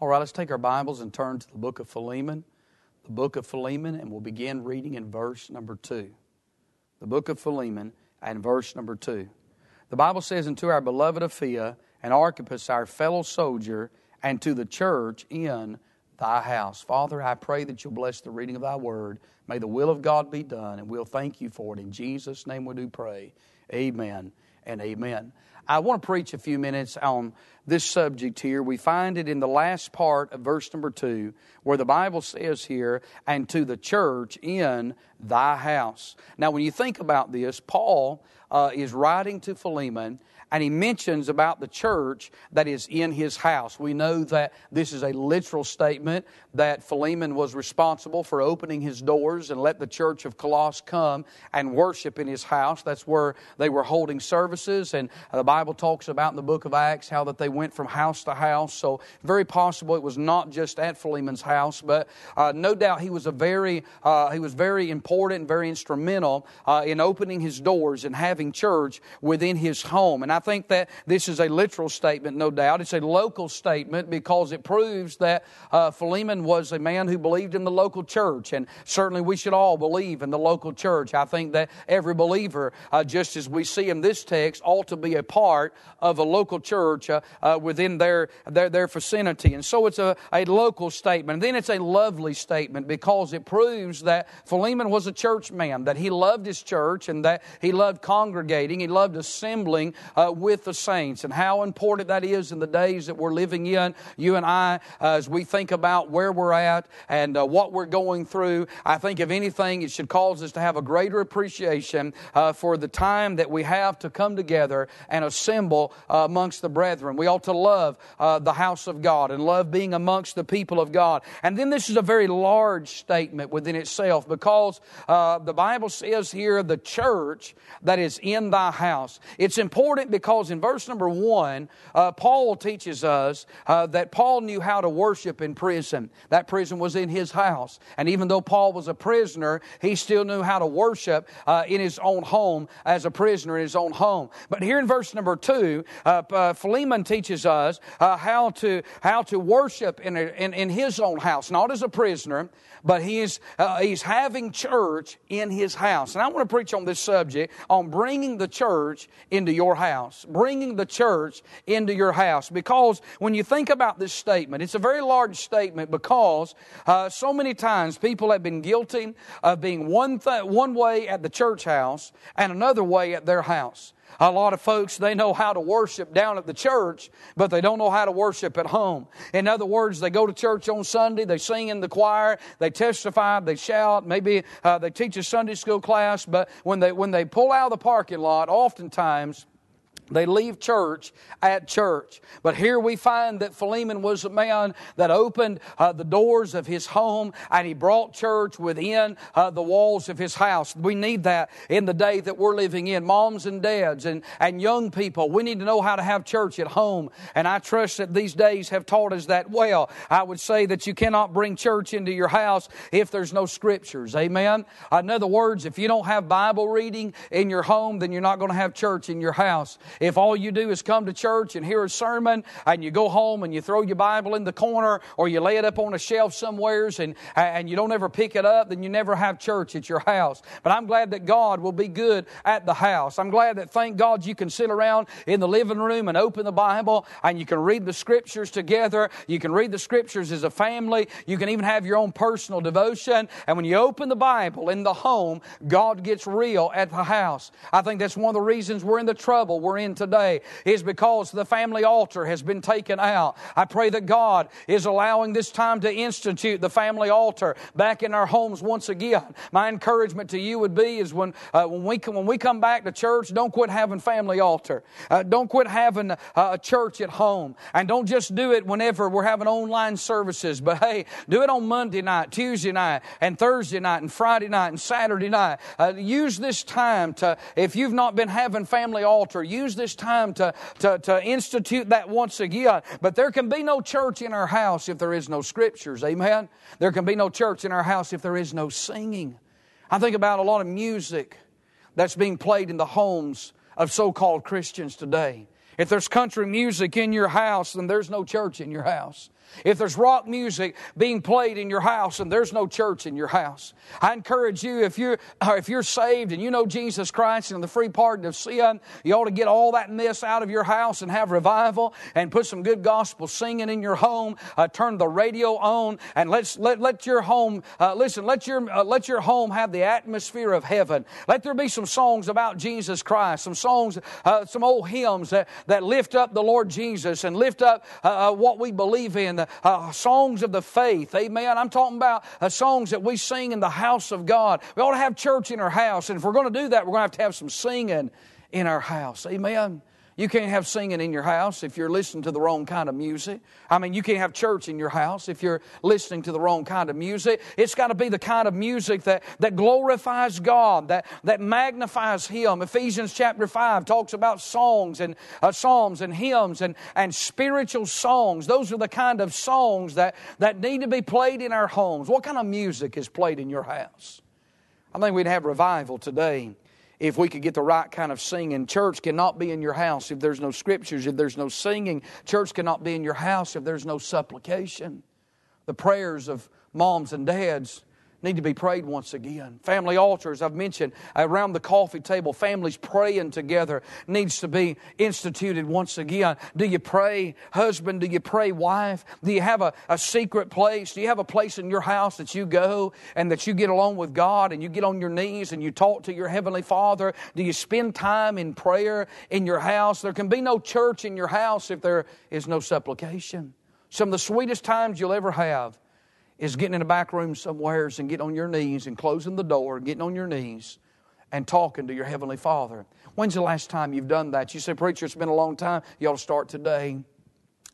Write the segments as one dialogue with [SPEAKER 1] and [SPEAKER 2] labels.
[SPEAKER 1] All right, let's take our Bibles and turn to the book of Philemon. The book of Philemon, and we'll begin reading in verse number 2. The book of Philemon and verse number 2. The Bible says, And to our beloved Apphia and Archippus, our fellow soldier, and to the church in thy house. Father, I pray that you'll bless the reading of thy word. May the will of God be done, and we'll thank you for it. In Jesus' name we do pray. Amen and amen. I want to preach a few minutes on this subject here. We find it in the last part of verse number two, where the Bible says here, and to the church in thy house. Now, when you think about this, Paul uh, is writing to Philemon and he mentions about the church that is in his house. We know that this is a literal statement that Philemon was responsible for opening his doors and let the church of Colossus come and worship in his house. That's where they were holding services, and the Bible talks about in the book of Acts how that they went from house to house. So very possible it was not just at Philemon's house, but uh, no doubt he was a very uh, he was very important very instrumental uh, in opening his doors and having church within his home. And I think that this is a literal statement, no doubt. It's a local statement because it proves that uh, Philemon was a man who believed in the local church, and certainly we should all believe in the local church. I think that every believer, uh, just as we see in this text, ought to be a part of a local church uh, uh within their, their, their vicinity. And so it's a, a local statement. And then it's a lovely statement because it proves that Philemon was a church man, that he loved his church and that he loved congregating, he loved assembling uh, with the saints, and how important that is in the days that we're living in. You and I, uh, as we think about where we're at and uh, what we're going through, I think if anything, it should cause us to have a greater appreciation uh, for the time that we have to come together and assemble uh, amongst the brethren. We ought to love uh, the house of God and love being amongst the people of God. And then this is a very large statement within itself because the Bible says here, the church that is in thy house. It's important because in verse number one, uh, Paul teaches us uh, that Paul knew how to worship in prison. That prison was in his house. And even though Paul was a prisoner, he still knew how to worship uh, in his own home as a prisoner in his own home. But here in verse number two, uh, uh, Philemon teaches us uh, how, to, how to worship in, a, in, in, his own house, not as a prisoner, but he's, he's having church in his house. And I want to preach on this subject on bringing the church into your house house, bringing the church into your house. Because when you think about this statement, it's a very large statement because uh, so many times people have been guilty of being one, th- one way at the church house and another way at their house. A lot of folks, they know how to worship down at the church, but they don't know how to worship at home. In other words, they go to church on Sunday, they sing in the choir, they testify, they shout, maybe uh, they teach a Sunday school class, but when they, when they pull out of the parking lot, oftentimes they leave church at church. But here we find that Philemon was a man that opened uh, the doors of his home and he brought church within uh, the walls of his house. We need that in the day that we're living in. Moms and dads and, and young people, we need to know how to have church at home. And I trust that these days have taught us that well. I would say that you cannot bring church into your house if there's no scriptures. Amen? In other words, if you don't have Bible reading in your home, then you're not going to have church in your house. If all you do is come to church and hear a sermon and you go home and you throw your Bible in the corner or you lay it up on a shelf somewheres and, and you don't ever pick it up, then you never have church at your house. But I'm glad that God will be good at the house. I'm glad that, thank God, you can sit around in the living room and open the Bible and you can read the scriptures together. You can read the scriptures as a family. You can even have your own personal devotion. And when you open the Bible in the home, God gets real at the house. I think that's one of the reasons we're in the trouble we're in in today is because the family altar has been taken out. I pray that God is allowing this time to institute the family altar back in our homes once again. My encouragement to you would be is when, uh, when, we, come, when we come back to church, don't quit having family altar. Uh, don't quit having uh, a church at home. And don't just do it whenever we're having online services, but hey, do it on Monday night, Tuesday night, and Thursday night, and Friday night, and Saturday night. Uh, use this time to, if you've not been having family altar, use use this time to, to, to institute that once again. But there can be no church in our house if there is no scriptures. Amen? There can be no church in our house if there is no singing. I think about a lot of music that's being played in the homes of so called Christians today. If there's country music in your house, then there's no church in your house. If there's rock music being played in your house and there's no church in your house, I encourage you if you're if you're saved and you know Jesus Christ and the free pardon of sin, you ought to get all that mess out of your house and have revival and put some good gospel singing in your home. Uh, turn the radio on and let's let let your home uh, listen. Let your uh, let your home have the atmosphere of heaven. Let there be some songs about Jesus Christ, some songs, uh, some old hymns that that lift up the Lord Jesus and lift up uh, uh, what we believe in uh, songs of the faith. Amen. I'm talking about uh, songs that we sing in the house of God. We ought to have church in our house. And if we're going to do that, we're going to have to have some singing in our house. Amen. You can't have singing in your house if you're listening to the wrong kind of music. I mean, you can't have church in your house if you're listening to the wrong kind of music. It's got to be the kind of music that, that glorifies God, that, that magnifies Him. Ephesians chapter 5 talks about songs and uh, psalms and hymns and, and spiritual songs. Those are the kind of songs that, that need to be played in our homes. What kind of music is played in your house? I think we'd have revival today if we could get the right kind of singing. Church cannot be in your house if there's no scriptures, if there's no singing. Church cannot be in your house if there's no supplication. The prayers of moms and dads need to be prayed once again. Family altars, I've mentioned, around the coffee table, families praying together needs to be instituted once again. Do you pray, husband? Do you pray, wife? Do you have a, a secret place? Do you have a place in your house that you go and that you get along with God and you get on your knees and you talk to your Heavenly Father? Do you spend time in prayer in your house? There can be no church in your house if there is no supplication. Some of the sweetest times you'll ever have is getting in a back room somewheres and getting on your knees and closing the door and getting on your knees and talking to your Heavenly Father. When's the last time you've done that? You say, Preacher, it's been a long time. You ought to start today.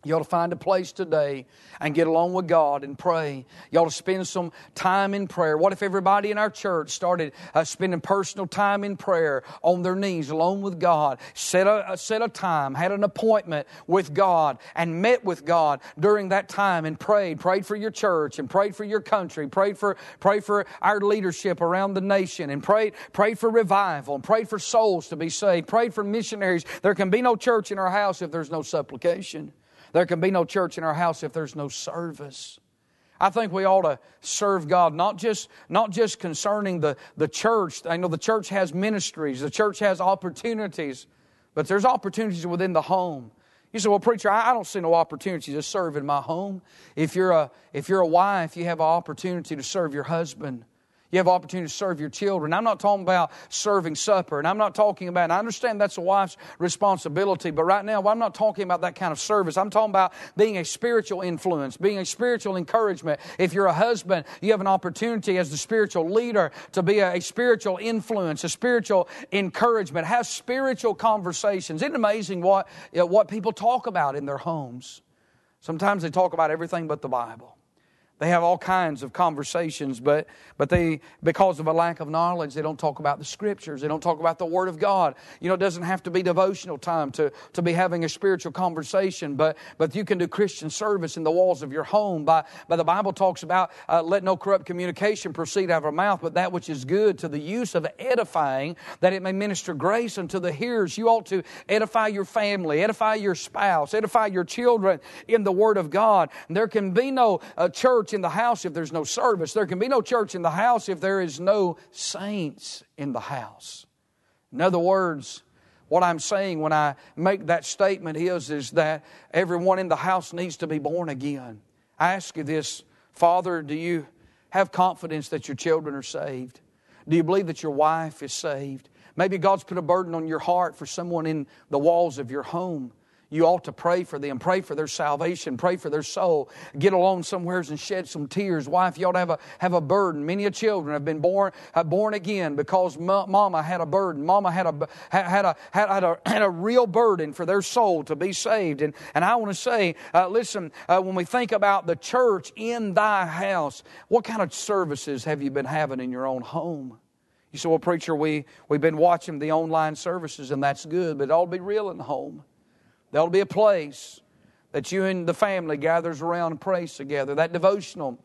[SPEAKER 1] You ought to find a place today and get along with God and pray. You ought to spend some time in prayer. What if everybody in our church started uh, spending personal time in prayer on their knees alone with God? Set a, set a time, had an appointment with God, and met with God during that time and prayed. Prayed for your church and prayed for your country. Prayed for, pray for our leadership around the nation and prayed, prayed for revival and prayed for souls to be saved. Prayed for missionaries. There can be no church in our house if there's no supplication. There can be no church in our house if there's no service. I think we ought to serve God, not just, not just concerning the, the church. I know the church has ministries, the church has opportunities, but there's opportunities within the home. You say, well, preacher, I don't see no opportunity to serve in my home. If you're a, if you're a wife, you have an opportunity to serve your husband. You have opportunity to serve your children. I'm not talking about serving supper, and I'm not talking about, and I understand that's a wife's responsibility, but right now, I'm not talking about that kind of service. I'm talking about being a spiritual influence, being a spiritual encouragement. If you're a husband, you have an opportunity as the spiritual leader to be a, a spiritual influence, a spiritual encouragement, have spiritual conversations. Isn't it amazing what, you know, what people talk about in their homes? Sometimes they talk about everything but the Bible. They have all kinds of conversations, but, but they, because of a lack of knowledge, they don't talk about the scriptures. They don't talk about the Word of God. You know, it doesn't have to be devotional time to, to be having a spiritual conversation, but, but you can do Christian service in the walls of your home. By, by the Bible talks about uh, let no corrupt communication proceed out of our mouth, but that which is good to the use of edifying, that it may minister grace unto the hearers. You ought to edify your family, edify your spouse, edify your children in the Word of God. And there can be no uh, church church in the house if there's no service. There can be no church in the house if there is no saints in the house. In other words, what I'm saying when I make that statement is, is that everyone in the house needs to be born again. I ask you this, Father, do you have confidence that your children are saved? Do you believe that your wife is saved? Maybe God's put a burden on your heart for someone in the walls of your home you ought to pray for them, pray for their salvation, pray for their soul. Get alone somewheres and shed some tears. Wife, you ought to have a, have a burden. Many of children have been born, have born again because mama had a burden. Mama had a, had a, had, had a, had a real burden for their soul to be saved. And, and I want to say, uh, listen, uh, when we think about the church in thy house, what kind of services have you been having in your own home? You say, well, preacher, we, we've been watching the online services and that's good, but it ought to be real in the home. There'll be a place that you and the family gathers around and prays together. That devotional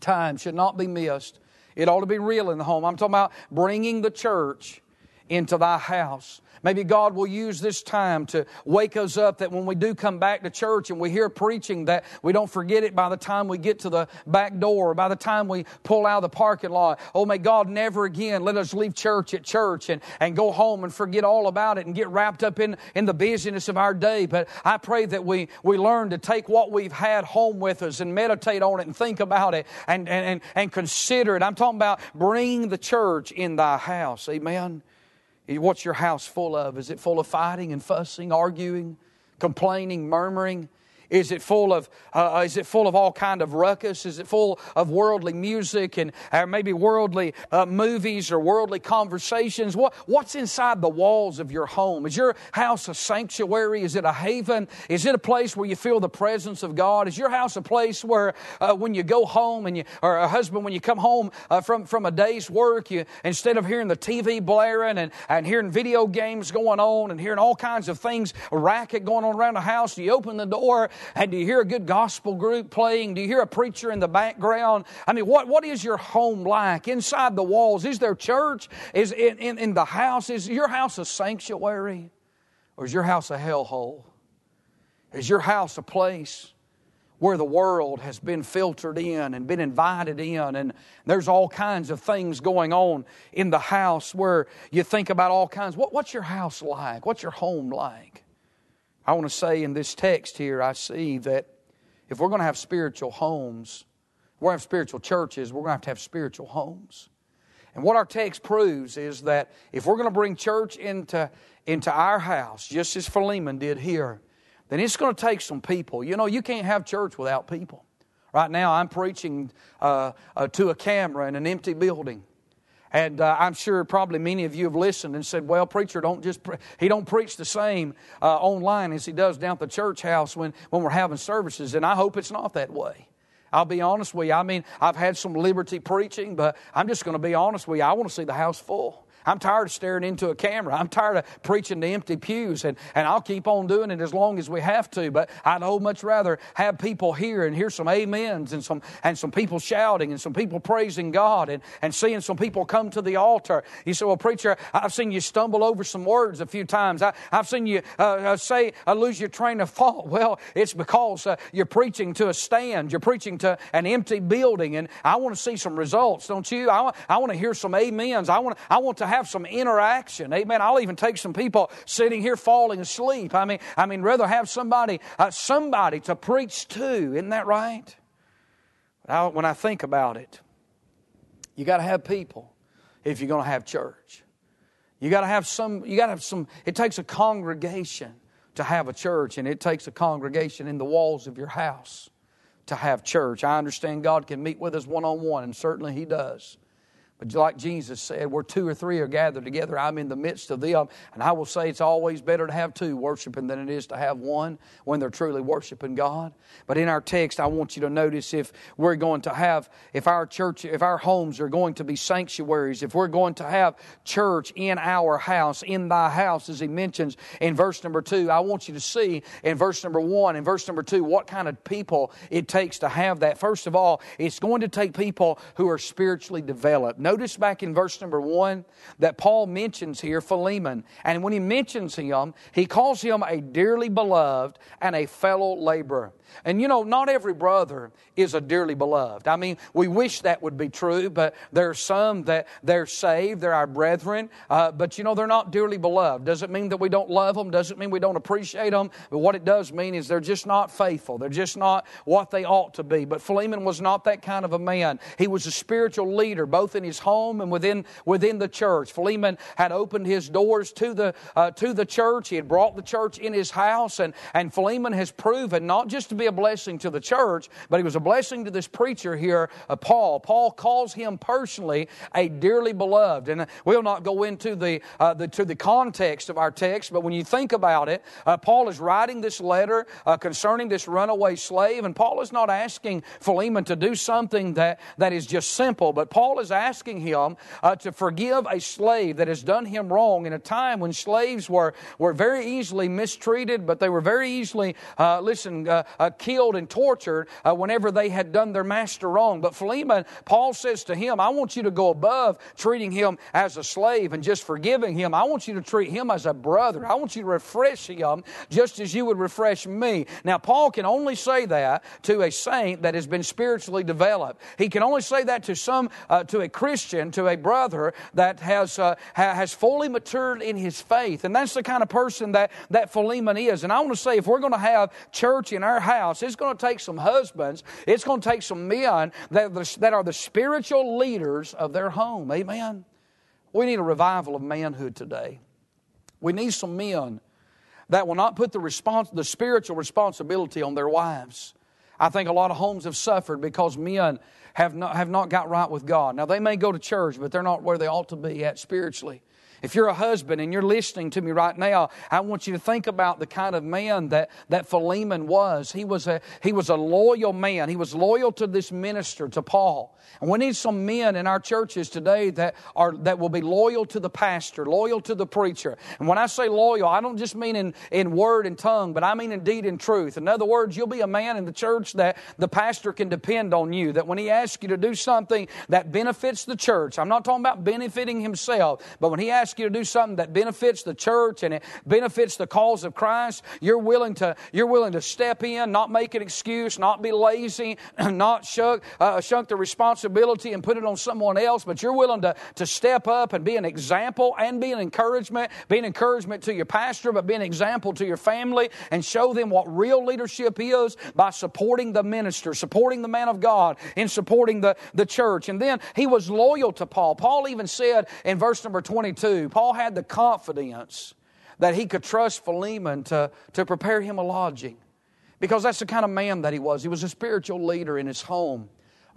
[SPEAKER 1] time should not be missed. It ought to be real in the home. I'm talking about bringing the church into thy house. Maybe God will use this time to wake us up that when we do come back to church and we hear preaching that we don't forget it by the time we get to the back door, by the time we pull out of the parking lot. Oh, may God never again let us leave church at church and, and go home and forget all about it and get wrapped up in, in the busyness of our day. But I pray that we, we learn to take what we've had home with us and meditate on it and think about it and, and, and, and consider it. I'm talking about bringing the church in thy house. Amen. What's your house full of? Is it full of fighting and fussing, arguing, complaining, murmuring? Is it full of, uh, is it full of all kind of ruckus? Is it full of worldly music and uh, maybe worldly uh, movies or worldly conversations? What, what's inside the walls of your home? Is your house a sanctuary? Is it a haven? Is it a place where you feel the presence of God? Is your house a place where uh, when you go home and you, or a husband, when you come home uh, from, from a day's work, you, instead of hearing the TV blaring and, and hearing video games going on and hearing all kinds of things, racket going on around the house, you open the door and do you hear a good gospel group playing? Do you hear a preacher in the background? I mean, what, what is your home like inside the walls? Is there church? Is in, in, in the house? Is your house a sanctuary? Or is your house a hellhole? Is your house a place where the world has been filtered in and been invited in, and there's all kinds of things going on in the house where you think about all kinds. What, what's your house like? What's your home like? I want to say in this text here, I see that if we're going to have spiritual homes, we're going to have spiritual churches, we're going to have to have spiritual homes. And what our text proves is that if we're going to bring church into, into our house, just as Philemon did here, then it's going to take some people. You know, you can't have church without people. Right now, I'm preaching uh, uh, to a camera in an empty building. And uh, I'm sure probably many of you have listened and said, "Well, preacher, don't just pre- he don't preach the same uh, online as he does down at the church house when when we're having services." And I hope it's not that way. I'll be honest with you. I mean, I've had some liberty preaching, but I'm just going to be honest with you. I want to see the house full. I'm tired of staring into a camera. I'm tired of preaching to empty pews, and, and I'll keep on doing it as long as we have to. But I'd oh much rather have people here and hear some amens and some and some people shouting and some people praising God and, and seeing some people come to the altar. You say, Well, preacher, I've seen you stumble over some words a few times. I, have seen you uh, uh, say, uh, lose your train of thought. Well, it's because uh, you're preaching to a stand, you're preaching to an empty building, and I want to see some results, don't you? I, I want to hear some amens. I want, I want to have have some interaction. Amen. I'll even take some people sitting here falling asleep. I mean, I mean, rather have somebody, uh, somebody to preach to. Isn't that right? Now, when I think about it, you got to have people if you're going to have church. You got to have some. You got to have some. It takes a congregation to have a church, and it takes a congregation in the walls of your house to have church. I understand God can meet with us one on one, and certainly He does. But like Jesus said, where two or three are gathered together, I'm in the midst of them. And I will say it's always better to have two worshiping than it is to have one when they're truly worshiping God. But in our text, I want you to notice if we're going to have, if our church, if our homes are going to be sanctuaries, if we're going to have church in our house, in thy house, as he mentions in verse number two, I want you to see in verse number one and verse number two what kind of people it takes to have that. First of all, it's going to take people who are spiritually developed. Notice back in verse number one that Paul mentions here Philemon. And when he mentions him, he calls him a dearly beloved and a fellow laborer. And you know, not every brother is a dearly beloved. I mean, we wish that would be true, but there are some that they're saved, they're our brethren, uh, but you know, they're not dearly beloved. Doesn't mean that we don't love them, doesn't mean we don't appreciate them, but what it does mean is they're just not faithful. They're just not what they ought to be. But Philemon was not that kind of a man. He was a spiritual leader, both in his home and within, within the church. Philemon had opened his doors to the, uh, to the church. He had brought the church in his house, and, and Philemon has proven not just to be a blessing to the church, but he was a blessing to this preacher here, uh, Paul. Paul calls him personally a dearly beloved. And we'll not go into the, uh, the to the context of our text, but when you think about it, uh, Paul is writing this letter uh, concerning this runaway slave, and Paul is not asking Philemon to do something that, that is just simple, but Paul is asking him uh, to forgive a slave that has done him wrong in a time when slaves were, were very easily mistreated, but they were very easily, uh, listen, uh, killed and tortured uh, whenever they had done their master wrong. But Philemon, Paul says to him, I want you to go above treating him as a slave and just forgiving him. I want you to treat him as a brother. I want you to refresh him just as you would refresh me. Now, Paul can only say that to a saint that has been spiritually developed. He can only say that to some, uh, to a Christian, to a brother that has, uh, ha- has fully matured in his faith. And that's the kind of person that, that Philemon is. And I want to say, if we're going to have church in our house, it's going to take some husbands, it's going to take some men that, that are the spiritual leaders of their home. Amen. We need a revival of manhood today. We need some men that will not put the, respons- the spiritual responsibility on their wives. I think a lot of homes have suffered because men have not, have not got right with God. Now, they may go to church, but they're not where they ought to be at spiritually. If you're a husband and you're listening to me right now, I want you to think about the kind of man that, that Philemon was. He was, a, he was a loyal man. He was loyal to this minister, to Paul. And we need some men in our churches today that, are, that will be loyal to the pastor, loyal to the preacher. And when I say loyal, I don't just mean in, in word and tongue, but I mean in deed and truth. In other words, you'll be a man in the church that the pastor can depend on you, that when he asks you to do something that benefits the church, I'm not talking about benefiting himself, but when he asks you to do something that benefits the church and it benefits the cause of Christ, you're willing to, you're willing to step in, not make an excuse, not be lazy, not shunk, uh, shunk the responsibility and put it on someone else, but you're willing to, to step up and be an example and be an encouragement, be an encouragement to your pastor, but be an example to your family and show them what real leadership is by supporting the minister, supporting the man of God, in supporting the, the church. And then he was loyal to Paul. Paul even said in verse number 22, Paul had the confidence that he could trust Philemon to, to prepare him a lodging because that's the kind of man that he was. He was a spiritual leader in his home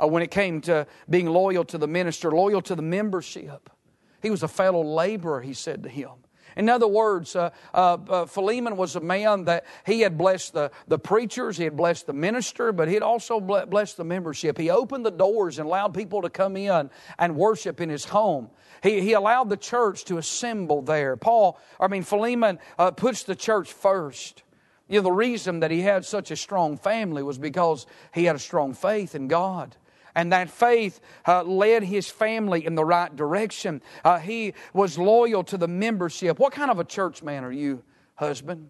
[SPEAKER 1] uh, when it came to being loyal to the minister, loyal to the membership. He was a fellow laborer, he said to him. In other words, uh, uh, uh, Philemon was a man that he had blessed the, the preachers, he had blessed the minister, but he had also blessed the membership. He opened the doors and allowed people to come in and worship in his home. He, he allowed the church to assemble there. Paul, I mean, Philemon uh, puts the church first. You know, the reason that he had such a strong family was because he had a strong faith in God. And that faith uh, led his family in the right direction. Uh, he was loyal to the membership. What kind of a church man are you, husband?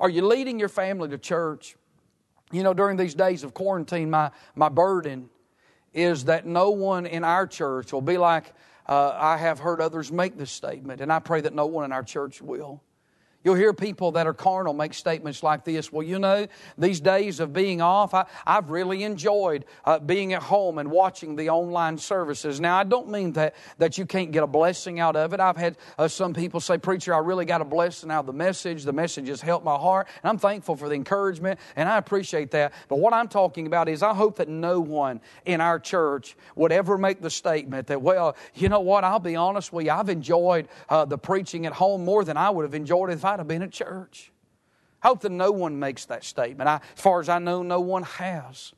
[SPEAKER 1] Are you leading your family to church? You know, during these days of quarantine, my, my burden is that no one in our church will be like uh, I have heard others make this statement, and I pray that no one in our church will. You'll hear people that are carnal make statements like this. Well, you know, these days of being off, I, have really enjoyed uh, being at home and watching the online services. Now, I don't mean that, that you can't get a blessing out of it. I've had uh, some people say, Preacher, I really got a blessing out of the message. The message has helped my heart, and I'm thankful for the encouragement, and I appreciate that. But what I'm talking about is I hope that no one in our church would ever make the statement that, well, you know what, I'll be honest with you, I've enjoyed uh, the preaching at home more than I would have enjoyed it if I might have been at church. I hope that no one makes that statement. I, as far as I know, no one has.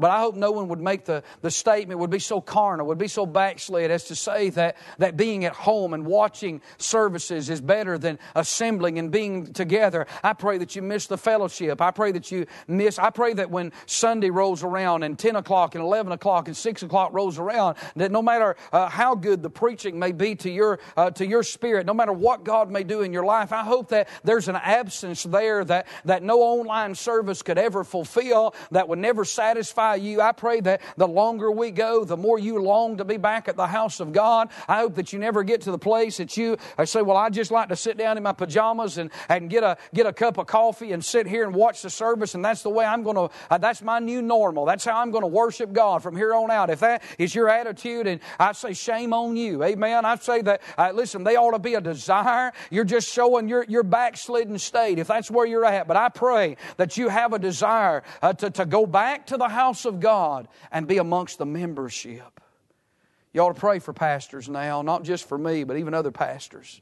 [SPEAKER 1] But I hope no one would make the, the statement, would be so carnal, would be so backslid as to say that, that being at home and watching services is better than assembling and being together. I pray that you miss the fellowship. I pray that you miss, I pray that when Sunday rolls around and 10 o'clock and 11 o'clock and 6 o'clock rolls around, that no matter uh, how good the preaching may be to your, uh, to your spirit, no matter what God may do in your life, I hope that there's an absence there that, that no online service could ever fulfill, that would never satisfy you. I pray that the longer we go, the more you long to be back at the house of God. I hope that you never get to the place that you say, Well, I just like to sit down in my pajamas and, and get, a, get a cup of coffee and sit here and watch the service, and that's the way I'm going to, uh, that's my new normal. That's how I'm going to worship God from here on out. If that is your attitude, and I say, Shame on you. Amen. I say that, uh, listen, they ought to be a desire. You're just showing your, your backslidden state if that's where you're at. But I pray that you have a desire uh, to, to go back to the house house of God and be amongst the membership. You ought to pray for pastors now, not just for me, but even other pastors.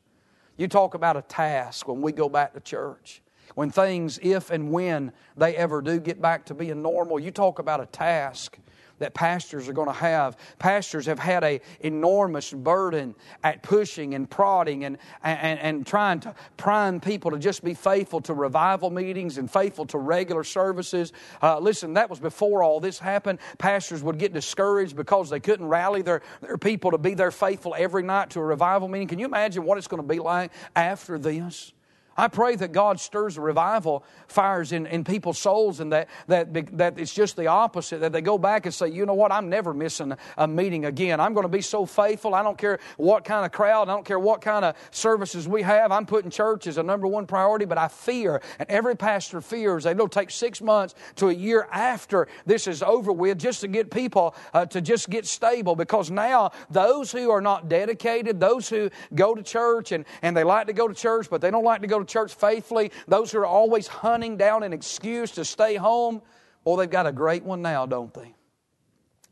[SPEAKER 1] You talk about a task when we go back to church. When things, if and when they ever do get back to being normal, you talk about a task that pastors are going to have. Pastors have had a enormous burden at pushing and prodding and, and, and trying to prime people to just be faithful to revival meetings and faithful to regular services. Uh, listen, that was before all this happened. Pastors would get discouraged because they couldn't rally their, their people to be there faithful every night to a revival meeting. Can you imagine what it's going to be like after this? I pray that God stirs revival fires in, in people's souls and that, that, that it's just the opposite, that they go back and say, you know what, I'm never missing a meeting again. I'm going to be so faithful. I don't care what kind of crowd, I don't care what kind of services we have. I'm putting church as a number one priority, but I fear, and every pastor fears, that it'll take six months to a year after this is over with just to get people uh, to just get stable because now those who are not dedicated, those who go to church and, and they like to go to church, but they don't like to go to church faithfully, those who are always hunting down an excuse to stay home, well, they've got a great one now, don't they?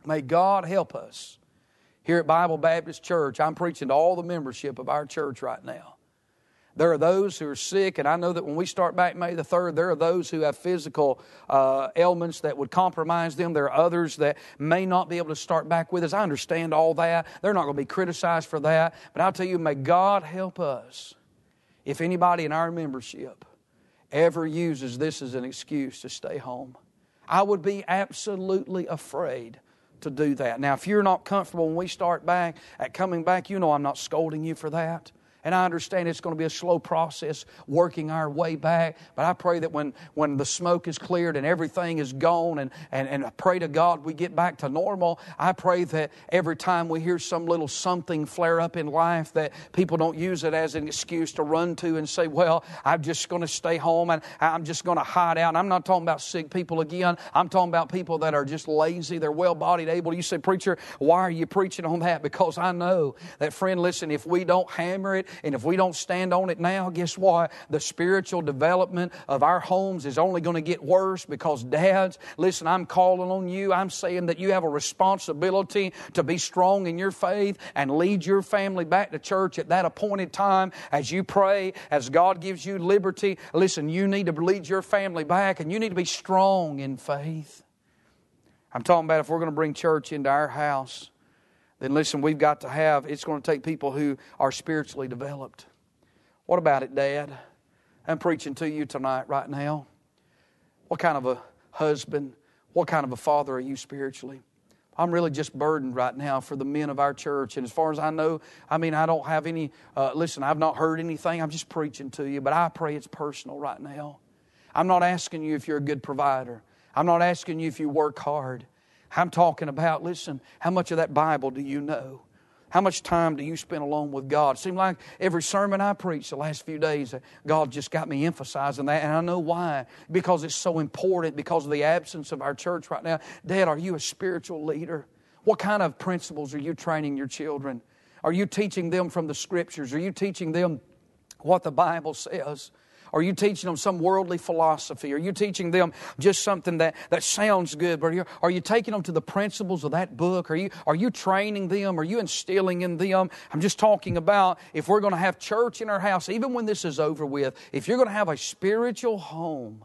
[SPEAKER 1] May God help us. Here at Bible Baptist Church, I'm preaching to all the membership of our church right now. There are those who are sick, and I know that when we start back May the 3rd, there are those who have physical uh, ailments that would compromise them. There are others that may not be able to start back with us. I understand all that. They're not going to be criticized for that. But I'll tell you, may God help us if anybody in our membership ever uses this as an excuse to stay home, I would be absolutely afraid to do that. Now, if you're not comfortable when we start back at coming back, you know I'm not scolding you for that. And I understand it's going to be a slow process working our way back. But I pray that when, when the smoke is cleared and everything is gone, and, and, and I pray to God we get back to normal, I pray that every time we hear some little something flare up in life, that people don't use it as an excuse to run to and say, Well, I'm just going to stay home and I'm just going to hide out. And I'm not talking about sick people again. I'm talking about people that are just lazy, they're well bodied, able. You say, Preacher, why are you preaching on that? Because I know that, friend, listen, if we don't hammer it, and if we don't stand on it now, guess what? The spiritual development of our homes is only going to get worse because, dads, listen, I'm calling on you. I'm saying that you have a responsibility to be strong in your faith and lead your family back to church at that appointed time as you pray, as God gives you liberty. Listen, you need to lead your family back and you need to be strong in faith. I'm talking about if we're going to bring church into our house then listen, we've got to have, it's going to take people who are spiritually developed. What about it, Dad? I'm preaching to you tonight, right now. What kind of a husband, what kind of a father are you spiritually? I'm really just burdened right now for the men of our church. And as far as I know, I mean, I don't have any, uh, listen, I've not heard anything. I'm just preaching to you, but I pray it's personal right now. I'm not asking you if you're a good provider, I'm not asking you if you work hard. I'm talking about, listen, how much of that Bible do you know? How much time do you spend alone with God? It seemed like every sermon I preached the last few days, uh, God just got me emphasizing that, and I know why. Because it's so important, because of the absence of our church right now. Dad, are you a spiritual leader? What kind of principles are you training your children? Are you teaching them from the scriptures? Are you teaching them what the Bible says? Are you teaching them some worldly philosophy? Are you teaching them just something that, that sounds good? But are you, are you taking them to the principles of that book? Are you, are you training them? Are you instilling in them? I'm just talking about if we're going to have church in our house, even when this is over with, if you're going to have a spiritual home,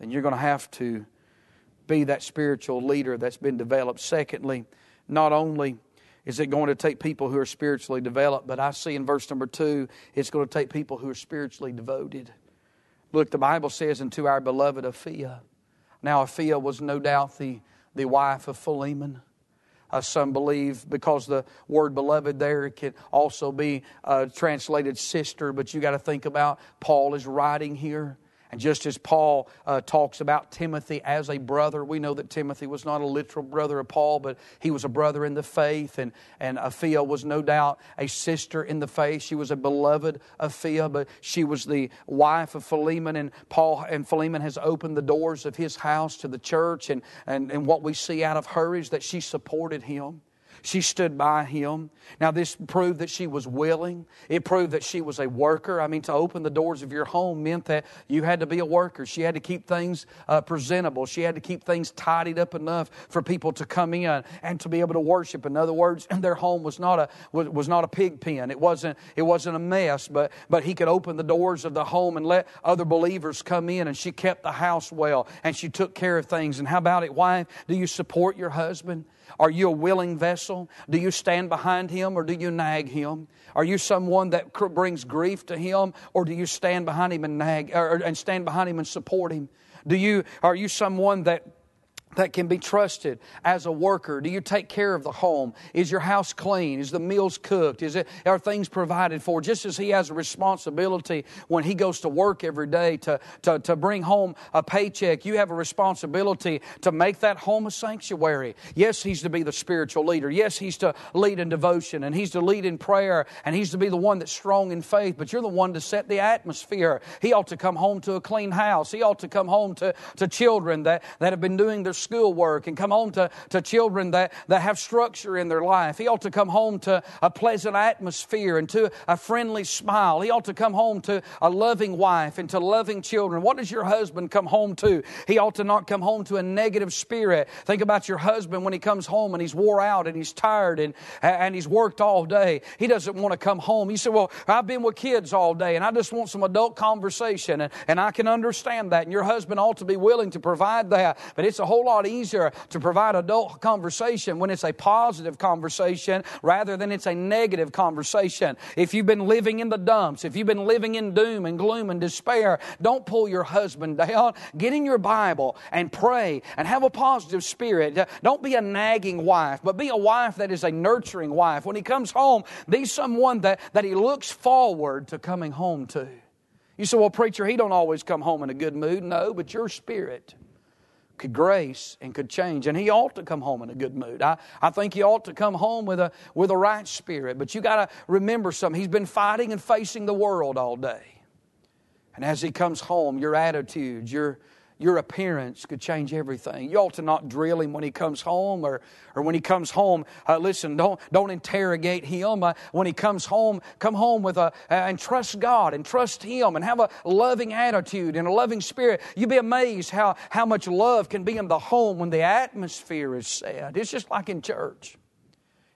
[SPEAKER 1] then you're going to have to be that spiritual leader that's been developed. Secondly, not only is it going to take people who are spiritually developed? But I see in verse number two, it's going to take people who are spiritually devoted. Look, the Bible says, "Unto our beloved Apphia. Now, Apphia was no doubt the, the wife of Philemon. Uh, some believe because the word beloved there can also be uh, translated sister, but you got to think about Paul is writing here. And just as Paul uh, talks about Timothy as a brother, we know that Timothy was not a literal brother of Paul, but he was a brother in the faith. And, and Apphia was no doubt a sister in the faith. She was a beloved Apphia, but she was the wife of Philemon. And Paul and Philemon has opened the doors of his house to the church. And, and, and what we see out of her is that she supported him. She stood by him. Now, this proved that she was willing. It proved that she was a worker. I mean, to open the doors of your home meant that you had to be a worker. She had to keep things uh, presentable. She had to keep things tidied up enough for people to come in and to be able to worship. In other words, their home was not a was, was not a pig pen. It wasn't it wasn't a mess. But but he could open the doors of the home and let other believers come in. And she kept the house well and she took care of things. And how about it, wife? Do you support your husband? Are you a willing vessel? Do you stand behind him or do you nag him? Are you someone that brings grief to him or do you stand behind him and nag or, and stand behind him and support him? Do you are you someone that that can be trusted as a worker? Do you take care of the home? Is your house clean? Is the meals cooked? Is it, are things provided for? Just as he has a responsibility when he goes to work every day to, to, to bring home a paycheck, you have a responsibility to make that home a sanctuary. Yes, he's to be the spiritual leader. Yes, he's to lead in devotion and he's to lead in prayer and he's to be the one that's strong in faith, but you're the one to set the atmosphere. He ought to come home to a clean house. He ought to come home to, to children that, that have been doing their schoolwork and come home to, to children that, that have structure in their life. He ought to come home to a pleasant atmosphere and to a friendly smile. He ought to come home to a loving wife and to loving children. What does your husband come home to? He ought to not come home to a negative spirit. Think about your husband when he comes home and he's wore out and he's tired and, and he's worked all day. He doesn't want to come home. He said, Well, I've been with kids all day and I just want some adult conversation. And, and I can understand that. And your husband ought to be willing to provide that. But it's a whole lot easier to provide adult conversation when it's a positive conversation rather than it's a negative conversation. If you've been living in the dumps, if you've been living in doom and gloom and despair, don't pull your husband down. Get in your Bible and pray and have a positive spirit. Don't be a nagging wife, but be a wife that is a nurturing wife. When he comes home, be someone that, that he looks forward to coming home to. You say, well, preacher, he don't always come home in a good mood. No, but your spirit could grace and could change. And he ought to come home in a good mood. I, I think he ought to come home with a, with a right spirit. But you got to remember something. He's been fighting and facing the world all day. And as he comes home, your attitudes, your, your appearance could change everything. You ought to not drill him when he comes home or, or when he comes home. Uh, listen, don't, don't interrogate him. Uh, when he comes home, come home with a, uh, and trust God and trust him and have a loving attitude and a loving spirit. You'd be amazed how, how much love can be in the home when the atmosphere is set. It's just like in church.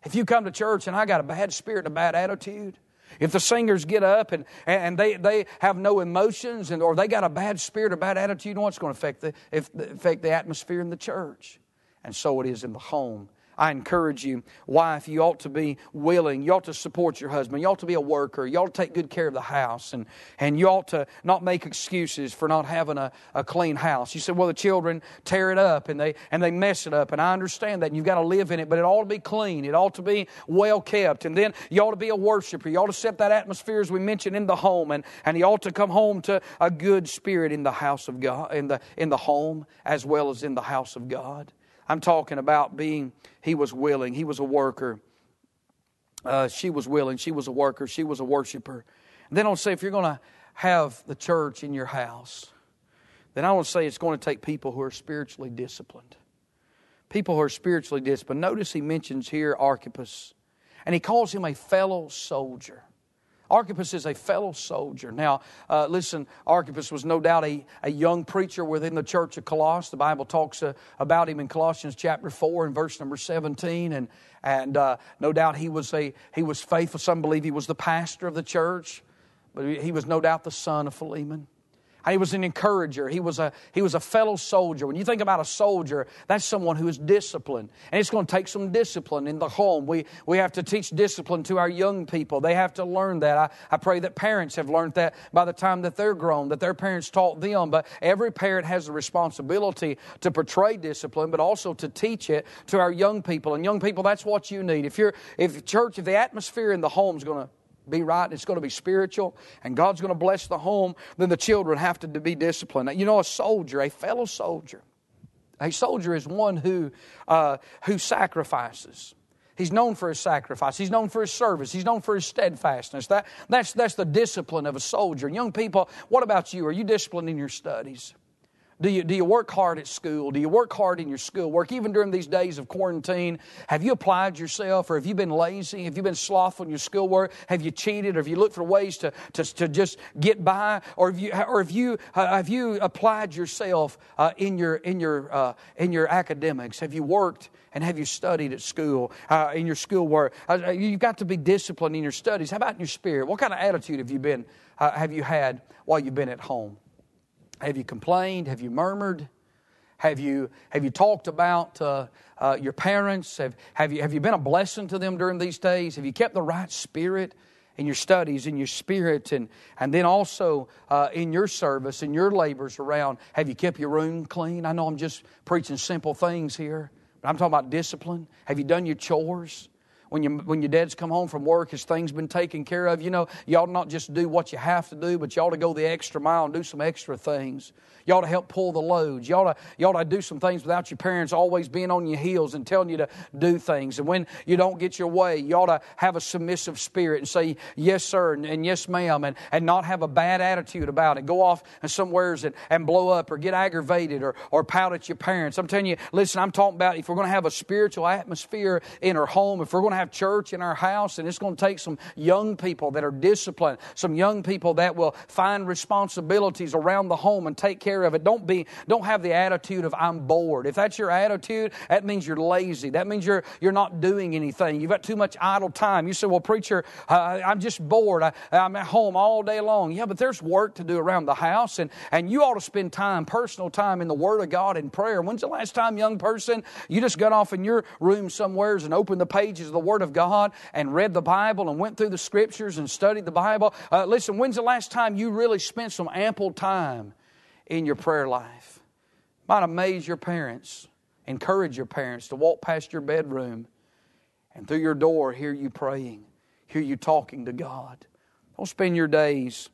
[SPEAKER 1] If you come to church and I got a bad spirit and a bad attitude, if the singers get up and, and they, they have no emotions and, or they got a bad spirit or bad attitude, you know what's going to affect the, affect the atmosphere in the church. And so it is in the home I encourage you, wife, you ought to be willing. You ought to support your husband. You ought to be a worker. You ought to take good care of the house. And, and you ought to not make excuses for not having a, a clean house. You said, well, the children tear it up and they, and they mess it up. And I understand that. And you've got to live in it, but it ought to be clean. It ought to be well kept. And then you ought to be a worshiper. You ought to set that atmosphere, as we mentioned, in the home. And, and you ought to come home to a good spirit in the house of God, in the, in the home as well as in the house of God. I'm talking about being, he was willing, he was a worker. Uh, she was willing, she was a worker, she was a worshiper. And then I'll say, if you're going to have the church in your house, then I want to say it's going to take people who are spiritually disciplined. People who are spiritually disciplined. Notice he mentions here Archippus, and he calls him a fellow soldier. Archippus is a fellow soldier. Now, uh, listen, Archippus was no doubt a, a young preacher within the church of Colossus. The Bible talks uh, about him in Colossians chapter 4 and verse number 17. And, and uh, no doubt he was, a, he was faithful. Some believe he was the pastor of the church, but he was no doubt the son of Philemon. He was an encourager. He was a, he was a fellow soldier. When you think about a soldier, that's someone who is disciplined. And it's going to take some discipline in the home. We, we have to teach discipline to our young people. They have to learn that. I, I pray that parents have learned that by the time that they're grown, that their parents taught them. But every parent has the responsibility to portray discipline, but also to teach it to our young people. And young people, that's what you need. If you're, if church, if the atmosphere in the home is going to be right, it's going to be spiritual, and God's going to bless the home, then the children have to be disciplined. You know, a soldier, a fellow soldier, a soldier is one who, uh, who sacrifices. He's known for his sacrifice. He's known for his service. He's known for his steadfastness. That, that's, that's the discipline of a soldier. And young people, what about you? Are you disciplined in your studies? Do you, do you work hard at school? Do you work hard in your schoolwork? Even during these days of quarantine, have you applied yourself or have you been lazy? Have you been slothful in your schoolwork? Have you cheated or have you looked for ways to, to, to just get by? Or have you, or have you, uh, have you applied yourself uh, in, your, in, your, uh, in your academics? Have you worked and have you studied at school, uh, in your schoolwork? Uh, you've got to be disciplined in your studies. How about in your spirit? What kind of attitude have you been, uh, have you had while you've been at home? Have you complained? Have you murmured? Have you, have you talked about uh, uh, your parents? Have, have, you, have you been a blessing to them during these days? Have you kept the right spirit in your studies, in your spirit, and, and then also uh, in your service, in your labors around? Have you kept your room clean? I know I'm just preaching simple things here, but I'm talking about discipline. Have you done your chores? When, you, when your dad's come home from work, his things been taken care of. You know, you ought not just do what you have to do, but you ought to go the extra mile and do some extra things. You ought to help pull the loads. You ought to, you ought to do some things without your parents always being on your heels and telling you to do things. And when you don't get your way, you ought to have a submissive spirit and say, yes, sir, and, and yes, ma'am, and, and not have a bad attitude about it. Go off and somewheres and, and blow up or get aggravated or, or pout at your parents. I'm telling you, listen, I'm talking about if we're going to have a spiritual atmosphere in our home, if we're going to have church in our house, and it's going to take some young people that are disciplined, some young people that will find responsibilities around the home and take care of it. Don't be, don't have the attitude of I'm bored. If that's your attitude, that means you're lazy. That means you're you're not doing anything. You've got too much idle time. You say, "Well, preacher, uh, I'm just bored. I, I'm at home all day long." Yeah, but there's work to do around the house, and and you ought to spend time, personal time, in the Word of God and prayer. When's the last time, young person, you just got off in your room somewheres and opened the pages of the Word of God and read the Bible and went through the Scriptures and studied the Bible? Uh, listen, when's the last time you really spent some ample time in your prayer life. Might amaze your parents, encourage your parents to walk past your bedroom and through your door hear you praying, hear you talking to God. Don't spend your days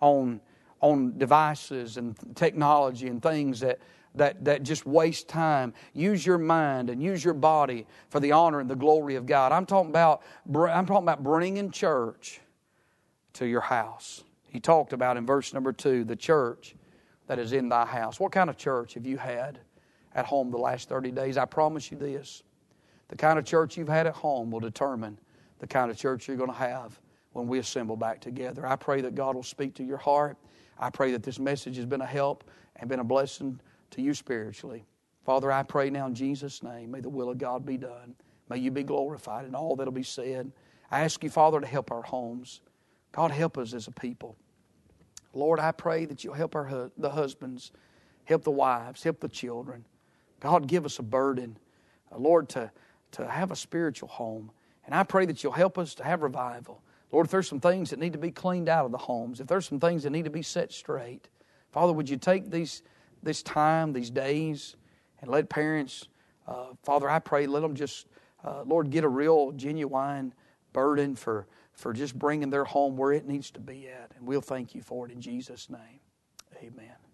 [SPEAKER 1] on, on devices and technology and things that, that, that just waste time. Use your mind and use your body for the honor and the glory of God. I'm talking about, I'm talking about bringing church to your house. He talked about in verse number two the church that is in thy house. What kind of church have you had at home the last 30 days? I promise you this the kind of church you've had at home will determine the kind of church you're going to have when we assemble back together. I pray that God will speak to your heart. I pray that this message has been a help and been a blessing to you spiritually. Father, I pray now in Jesus' name, may the will of God be done. May you be glorified in all that'll be said. I ask you, Father, to help our homes. God, help us as a people. Lord, I pray that you'll help our, the husbands, help the wives, help the children. God, give us a burden, uh, Lord, to, to have a spiritual home. And I pray that you'll help us to have revival. Lord, if there's some things that need to be cleaned out of the homes, if there's some things that need to be set straight, Father, would you take these, this time, these days, and let parents, uh, Father, I pray, let them just, uh, Lord, get a real, genuine burden for for just bringing their home where it needs to be at. And we'll thank you for it in Jesus' name. Amen.